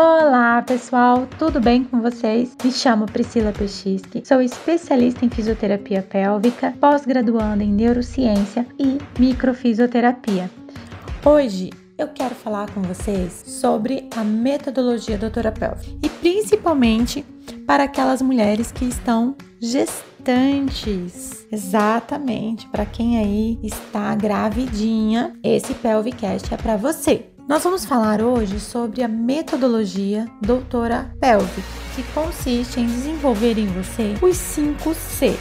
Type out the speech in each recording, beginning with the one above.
Olá, pessoal, tudo bem com vocês? Me chamo Priscila Pechisky, sou especialista em fisioterapia pélvica, pós-graduanda em neurociência e microfisioterapia. Hoje eu quero falar com vocês sobre a metodologia doutora pélvica e principalmente para aquelas mulheres que estão gestantes. Exatamente, para quem aí está gravidinha, esse Pelvicast é para você. Nós vamos falar hoje sobre a metodologia doutora Pelvic, que consiste em desenvolver em você os 5 C.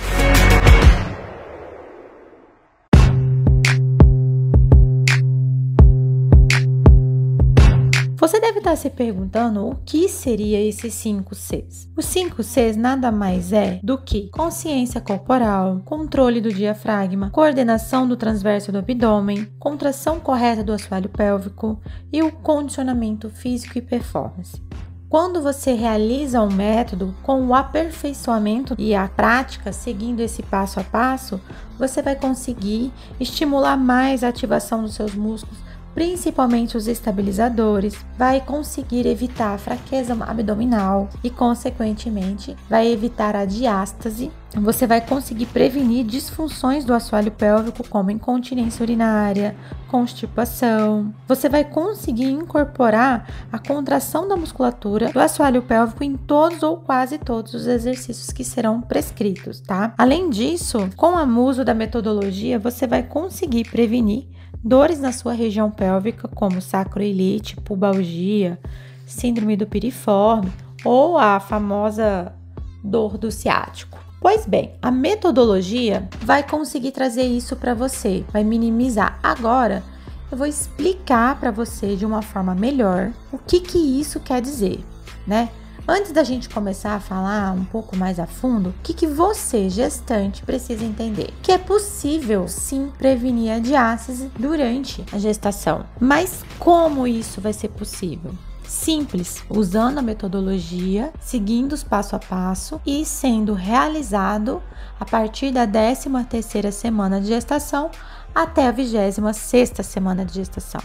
Você deve estar se perguntando o que seria esses 5 Cs. Os 5 Cs nada mais é do que consciência corporal, controle do diafragma, coordenação do transverso do abdômen, contração correta do assoalho pélvico e o condicionamento físico e performance. Quando você realiza um método com o aperfeiçoamento e a prática, seguindo esse passo a passo, você vai conseguir estimular mais a ativação dos seus músculos, principalmente os estabilizadores, vai conseguir evitar a fraqueza abdominal e, consequentemente, vai evitar a diástase. Você vai conseguir prevenir disfunções do assoalho pélvico, como incontinência urinária, constipação. Você vai conseguir incorporar a contração da musculatura do assoalho pélvico em todos ou quase todos os exercícios que serão prescritos, tá? Além disso, com o uso da metodologia, você vai conseguir prevenir Dores na sua região pélvica, como sacroilite, pubalgia, síndrome do piriforme ou a famosa dor do ciático. Pois bem, a metodologia vai conseguir trazer isso para você, vai minimizar. Agora, eu vou explicar para você de uma forma melhor o que que isso quer dizer, né? Antes da gente começar a falar um pouco mais a fundo, o que, que você, gestante, precisa entender? Que é possível sim prevenir a diástase durante a gestação. Mas como isso vai ser possível? simples, usando a metodologia, seguindo os passo a passo e sendo realizado a partir da 13 terceira semana de gestação até a 26 sexta semana de gestação.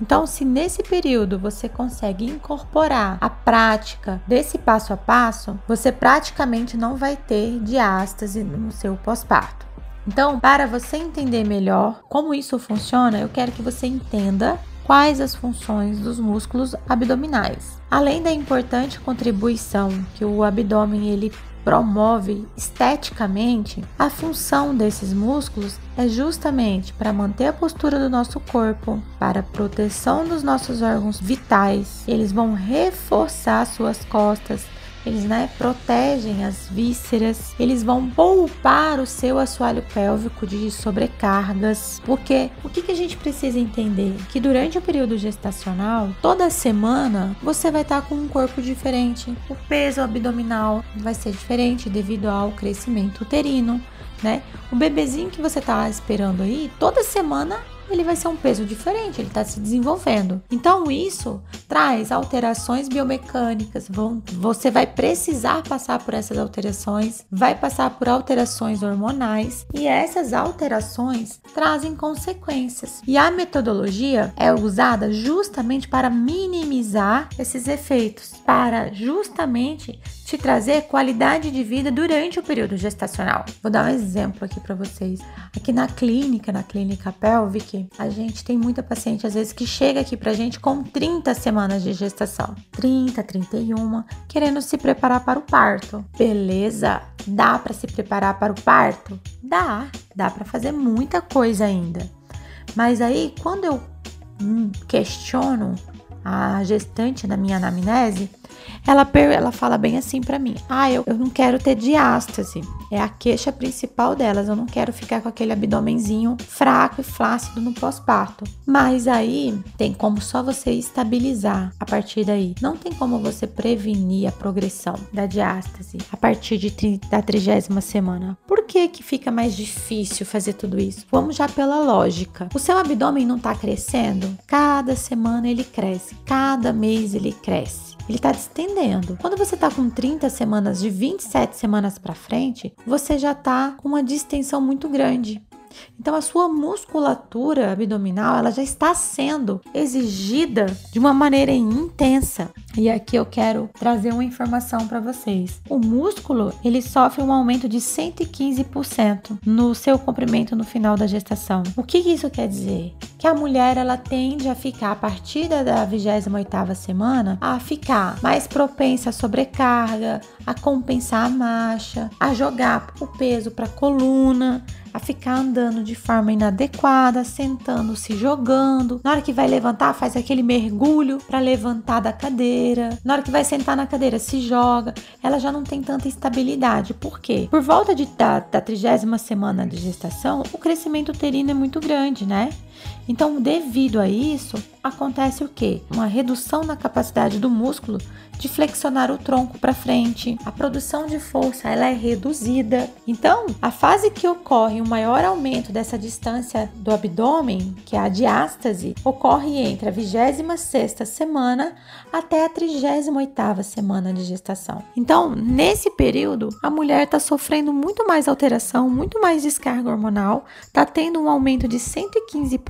Então, se nesse período você consegue incorporar a prática desse passo a passo, você praticamente não vai ter diástase no seu pós-parto. Então, para você entender melhor como isso funciona, eu quero que você entenda quais as funções dos músculos abdominais. Além da importante contribuição que o abdômen ele promove esteticamente, a função desses músculos é justamente para manter a postura do nosso corpo, para proteção dos nossos órgãos vitais. Eles vão reforçar suas costas eles né, protegem as vísceras, eles vão poupar o seu assoalho pélvico de sobrecargas, porque o que, que a gente precisa entender? Que durante o período gestacional, toda semana você vai estar com um corpo diferente, o peso abdominal vai ser diferente devido ao crescimento uterino, né? O bebezinho que você está esperando aí, toda semana ele vai ser um peso diferente, ele está se desenvolvendo. Então, isso traz alterações biomecânicas. Vão, você vai precisar passar por essas alterações, vai passar por alterações hormonais e essas alterações trazem consequências. E a metodologia é usada justamente para minimizar esses efeitos, para justamente te trazer qualidade de vida durante o período gestacional. Vou dar um exemplo aqui para vocês. Aqui na clínica, na clínica Pelvic, a gente tem muita paciente às vezes que chega aqui pra gente com 30 semanas de gestação, 30, 31, querendo se preparar para o parto. Beleza? Dá para se preparar para o parto? Dá, dá para fazer muita coisa ainda. Mas aí quando eu questiono a gestante da minha anamnese, ela, ela fala bem assim para mim: Ah, eu, eu não quero ter diástase. É a queixa principal delas. Eu não quero ficar com aquele abdômenzinho fraco e flácido no pós-parto. Mas aí tem como só você estabilizar a partir daí. Não tem como você prevenir a progressão da diástase a partir de, da trigésima semana. Por que que fica mais difícil fazer tudo isso? Vamos já pela lógica. O seu abdômen não tá crescendo? Cada semana ele cresce, cada mês ele cresce ele está distendendo. Quando você está com 30 semanas, de 27 semanas para frente, você já está com uma distensão muito grande. Então a sua musculatura abdominal, ela já está sendo exigida de uma maneira intensa. E aqui eu quero trazer uma informação para vocês. O músculo, ele sofre um aumento de 115% no seu comprimento no final da gestação. O que isso quer dizer? Que a mulher ela tende a ficar a partir da 28ª semana a ficar mais propensa à sobrecarga, a compensar a marcha, a jogar o peso para a coluna, a ficar andando de forma inadequada, sentando, se jogando. Na hora que vai levantar, faz aquele mergulho para levantar da cadeira. Na hora que vai sentar na cadeira, se joga. Ela já não tem tanta estabilidade. Por quê? Por volta de, da, da trigésima semana de gestação, o crescimento uterino é muito grande, né? Então, devido a isso, acontece o quê? Uma redução na capacidade do músculo de flexionar o tronco para frente. A produção de força ela é reduzida. Então, a fase que ocorre o um maior aumento dessa distância do abdômen, que é a diástase, ocorre entre a 26ª semana até a 38ª semana de gestação. Então, nesse período, a mulher está sofrendo muito mais alteração, muito mais descarga hormonal, está tendo um aumento de 115%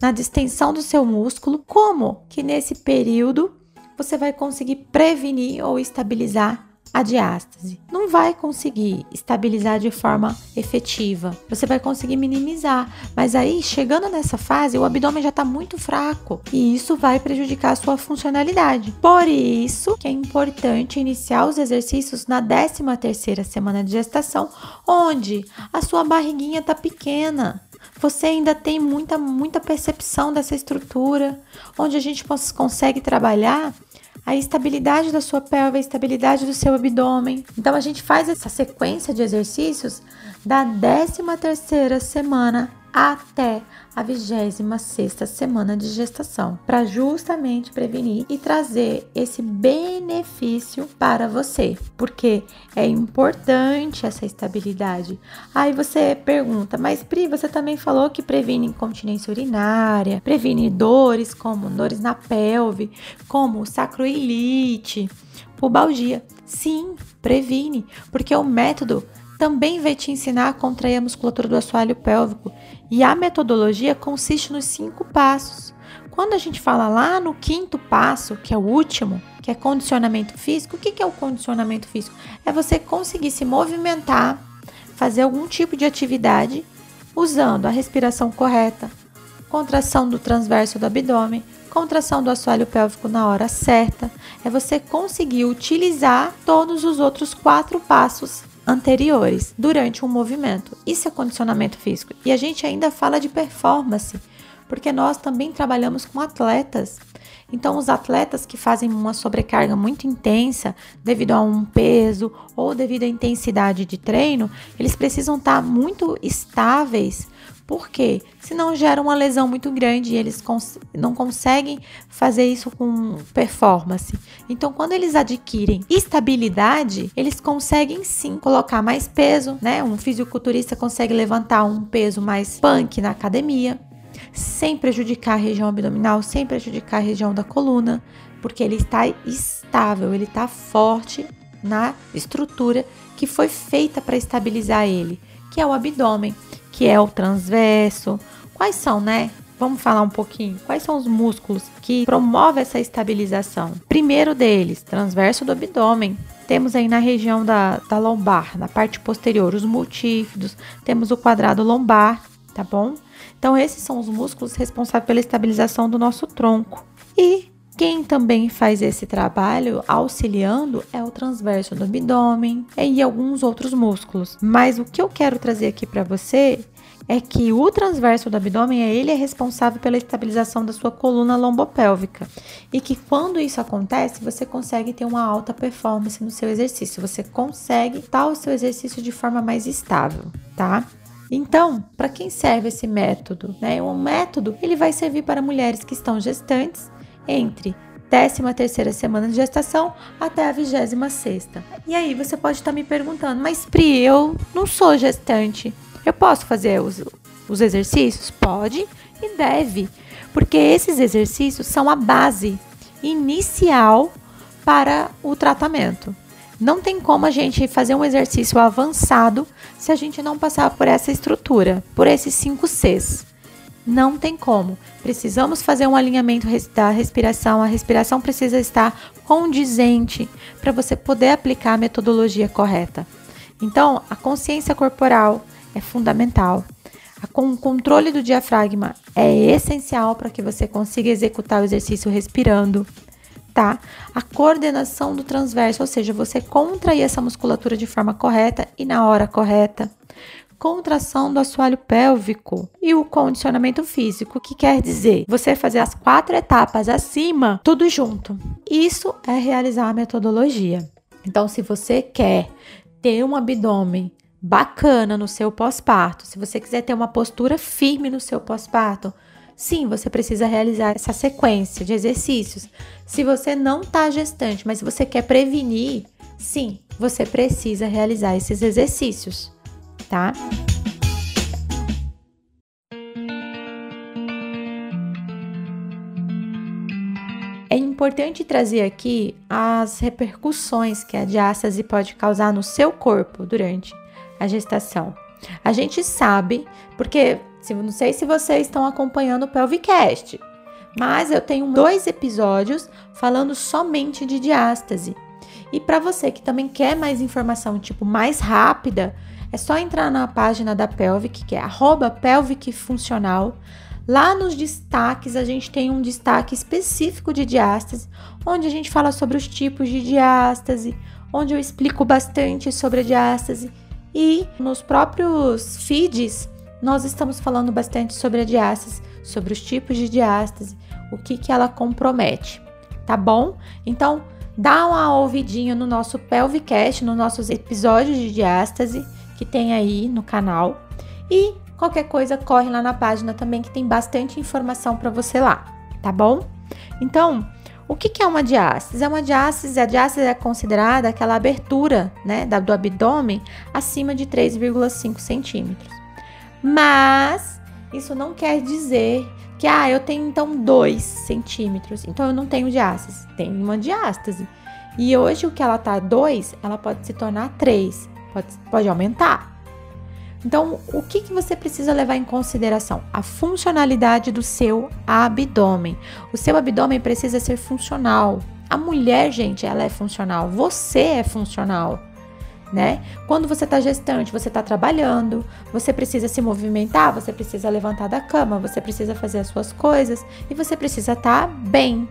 na distensão do seu músculo. Como que nesse período você vai conseguir prevenir ou estabilizar a diástase. Não vai conseguir estabilizar de forma efetiva. Você vai conseguir minimizar, mas aí chegando nessa fase, o abdômen já está muito fraco e isso vai prejudicar a sua funcionalidade. Por isso que é importante iniciar os exercícios na 13 terceira semana de gestação, onde a sua barriguinha está pequena, você ainda tem muita, muita percepção dessa estrutura, onde a gente consegue trabalhar a estabilidade da sua pelve, a estabilidade do seu abdômen. Então a gente faz essa sequência de exercícios da 13 terceira semana até a 26 semana de gestação, para justamente prevenir e trazer esse benefício para você, porque é importante essa estabilidade. Aí você pergunta, mas Pri, você também falou que previne incontinência urinária, previne dores como dores na pelve, como sacroilite, pubalgia. Sim, previne, porque o método também vai te ensinar a contrair a musculatura do assoalho pélvico e a metodologia consiste nos cinco passos. Quando a gente fala lá no quinto passo, que é o último, que é condicionamento físico, o que é o condicionamento físico? É você conseguir se movimentar, fazer algum tipo de atividade usando a respiração correta, contração do transverso do abdômen, contração do assoalho pélvico na hora certa. É você conseguir utilizar todos os outros quatro passos anteriores durante um movimento. Isso é condicionamento físico. E a gente ainda fala de performance, porque nós também trabalhamos com atletas. Então, os atletas que fazem uma sobrecarga muito intensa devido a um peso ou devido à intensidade de treino, eles precisam estar muito estáveis por quê? Senão gera uma lesão muito grande e eles cons não conseguem fazer isso com performance. Então, quando eles adquirem estabilidade, eles conseguem sim colocar mais peso, né? Um fisiculturista consegue levantar um peso mais punk na academia, sem prejudicar a região abdominal, sem prejudicar a região da coluna, porque ele está estável, ele está forte na estrutura que foi feita para estabilizar ele, que é o abdômen que é o transverso. Quais são, né? Vamos falar um pouquinho. Quais são os músculos que promovem essa estabilização? Primeiro deles, transverso do abdômen. Temos aí na região da, da lombar, na parte posterior, os multífidos. Temos o quadrado lombar, tá bom? Então, esses são os músculos responsáveis pela estabilização do nosso tronco. E quem também faz esse trabalho auxiliando é o transverso do abdômen e alguns outros músculos. Mas o que eu quero trazer aqui para você é que o transverso do abdômen é ele é responsável pela estabilização da sua coluna lombopélvica e que quando isso acontece você consegue ter uma alta performance no seu exercício, você consegue estar o seu exercício de forma mais estável, tá? Então, para quem serve esse método? Né? O método ele vai servir para mulheres que estão gestantes entre 13 terceira semana de gestação até a 26 sexta. E aí você pode estar me perguntando, mas Pri, eu não sou gestante, eu posso fazer os, os exercícios? Pode e deve, porque esses exercícios são a base inicial para o tratamento. Não tem como a gente fazer um exercício avançado se a gente não passar por essa estrutura, por esses 5 Cs. Não tem como. Precisamos fazer um alinhamento da respiração. A respiração precisa estar condizente para você poder aplicar a metodologia correta. Então, a consciência corporal é fundamental. O controle do diafragma é essencial para que você consiga executar o exercício respirando, tá? A coordenação do transverso, ou seja, você contrair essa musculatura de forma correta e na hora correta contração do assoalho pélvico e o condicionamento físico, que quer dizer você fazer as quatro etapas acima, tudo junto. Isso é realizar a metodologia. Então, se você quer ter um abdômen bacana no seu pós-parto, se você quiser ter uma postura firme no seu pós-parto, sim, você precisa realizar essa sequência de exercícios. Se você não está gestante, mas você quer prevenir, sim, você precisa realizar esses exercícios tá? É importante trazer aqui as repercussões que a diástase pode causar no seu corpo durante a gestação. A gente sabe, porque não sei se vocês estão acompanhando o Pelvicast, mas eu tenho dois episódios falando somente de diástase. E para você que também quer mais informação, tipo, mais rápida, é só entrar na página da Pelvic, que é arroba Pelvic Funcional. Lá nos destaques, a gente tem um destaque específico de diástase, onde a gente fala sobre os tipos de diástase, onde eu explico bastante sobre a diástase. E nos próprios feeds, nós estamos falando bastante sobre a diástase, sobre os tipos de diástase, o que, que ela compromete, tá bom? Então, dá uma ouvidinha no nosso Pelvicast, nos nossos episódios de diástase que tem aí no canal. E qualquer coisa corre lá na página também que tem bastante informação para você lá, tá bom? Então, o que, que é uma diástase? É uma diástase, a diástase é considerada aquela abertura, né, do abdômen acima de 3,5 centímetros. Mas isso não quer dizer que ah, eu tenho então 2 centímetros, então eu não tenho diástase. Tem uma diástase. E hoje o que ela tá 2, ela pode se tornar 3 pode, pode aumentar. Então, o que, que você precisa levar em consideração? A funcionalidade do seu abdômen. O seu abdômen precisa ser funcional. A mulher, gente, ela é funcional. Você é funcional. Né? Quando você está gestante, você está trabalhando, você precisa se movimentar, você precisa levantar da cama, você precisa fazer as suas coisas e você precisa estar tá bem.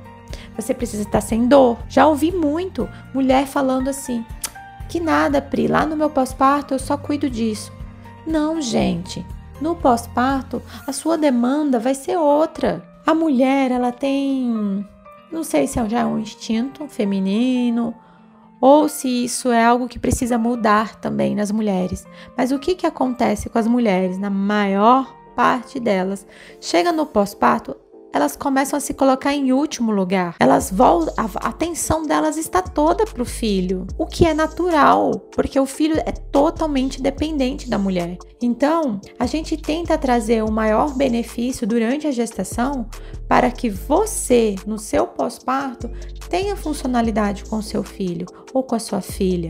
Você precisa estar tá sem dor. Já ouvi muito mulher falando assim: que nada, Pri, lá no meu pós-parto eu só cuido disso. Não, gente. No pós-parto, a sua demanda vai ser outra. A mulher, ela tem, não sei se é já é um instinto feminino ou se isso é algo que precisa mudar também nas mulheres. Mas o que que acontece com as mulheres na maior parte delas? Chega no pós-parto, elas começam a se colocar em último lugar. Elas voltam, a atenção delas está toda para o filho, o que é natural, porque o filho é totalmente dependente da mulher. Então, a gente tenta trazer o maior benefício durante a gestação para que você, no seu pós-parto, tenha funcionalidade com seu filho ou com a sua filha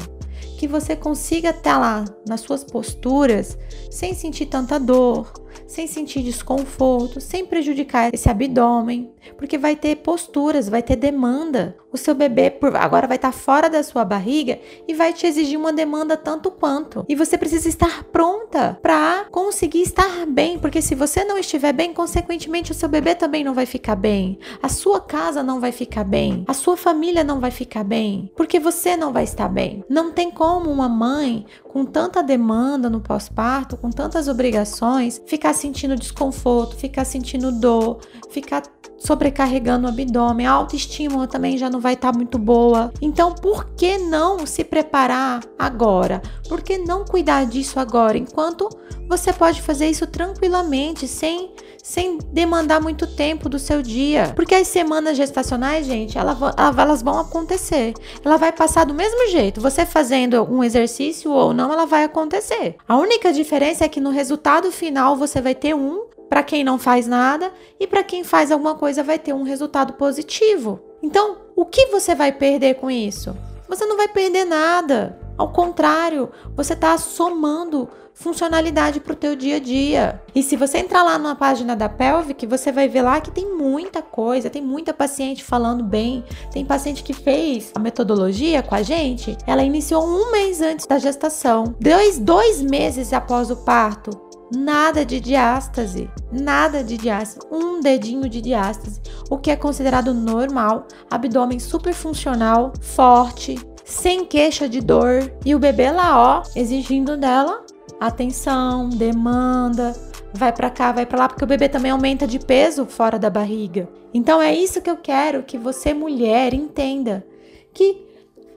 que você consiga estar lá nas suas posturas sem sentir tanta dor, sem sentir desconforto, sem prejudicar esse abdômen, porque vai ter posturas, vai ter demanda. O seu bebê agora vai estar fora da sua barriga e vai te exigir uma demanda tanto quanto. E você precisa estar pronta para conseguir estar bem, porque se você não estiver bem, consequentemente o seu bebê também não vai ficar bem, a sua casa não vai ficar bem, a sua família não vai ficar bem, porque você não vai estar bem. Não tem como uma mãe com tanta demanda no pós-parto, com tantas obrigações, ficar sentindo desconforto, ficar sentindo dor, ficar sobrecarregando o abdômen, a autoestima também já não vai estar tá muito boa. Então, por que não se preparar agora? Por que não cuidar disso agora? Enquanto você pode fazer isso tranquilamente, sem, sem demandar muito tempo do seu dia. Porque as semanas gestacionais, gente, elas, vão acontecer. Ela vai passar do mesmo jeito. Você fazendo um exercício ou não, ela vai acontecer. A única diferença é que no resultado final você vai ter um para quem não faz nada e para quem faz alguma coisa vai ter um resultado positivo. Então, o que você vai perder com isso? Você não vai perder nada. Ao contrário, você está somando funcionalidade para o teu dia a dia. E se você entrar lá na página da Pelvic, você vai ver lá que tem muita coisa, tem muita paciente falando bem, tem paciente que fez a metodologia com a gente, ela iniciou um mês antes da gestação, dois, dois meses após o parto, nada de diástase, nada de diástase, um dedinho de diástase, o que é considerado normal, abdômen super funcional, forte, sem queixa de dor e o bebê lá, ó, exigindo dela atenção, demanda, vai para cá, vai para lá, porque o bebê também aumenta de peso fora da barriga. Então é isso que eu quero que você mulher entenda, que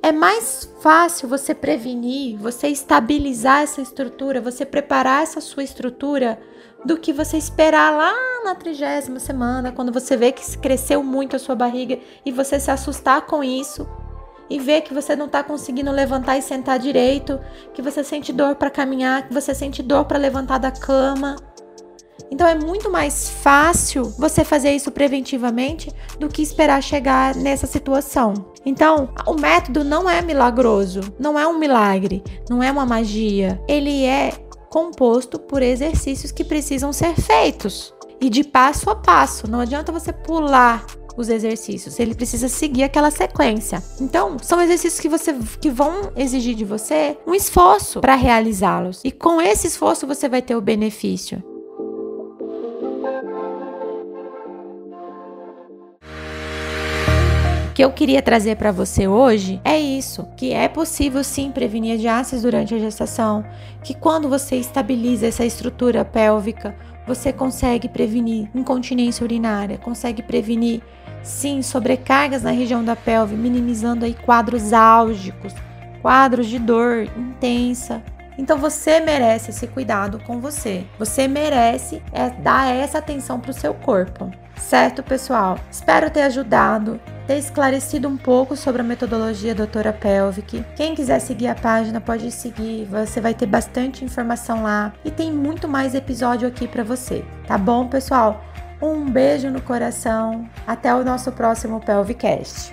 é mais fácil você prevenir, você estabilizar essa estrutura, você preparar essa sua estrutura do que você esperar lá na trigésima semana, quando você vê que cresceu muito a sua barriga e você se assustar com isso e ver que você não está conseguindo levantar e sentar direito, que você sente dor para caminhar, que você sente dor para levantar da cama. Então é muito mais fácil você fazer isso preventivamente do que esperar chegar nessa situação. Então, o método não é milagroso, não é um milagre, não é uma magia. Ele é composto por exercícios que precisam ser feitos e de passo a passo. Não adianta você pular os exercícios. Ele precisa seguir aquela sequência. Então, são exercícios que você que vão exigir de você um esforço para realizá-los. E com esse esforço você vai ter o benefício. Que eu queria trazer para você hoje é isso, que é possível sim prevenir a diástase durante a gestação, que quando você estabiliza essa estrutura pélvica, você consegue prevenir incontinência urinária, consegue prevenir sim sobrecargas na região da pelve, minimizando aí quadros álgicos, quadros de dor intensa. Então você merece esse cuidado com você. Você merece é, dar essa atenção para o seu corpo. Certo, pessoal? Espero ter ajudado, ter esclarecido um pouco sobre a metodologia doutora Pelvic. Quem quiser seguir a página pode seguir, você vai ter bastante informação lá e tem muito mais episódio aqui para você. Tá bom, pessoal? Um beijo no coração. Até o nosso próximo Pelvicast.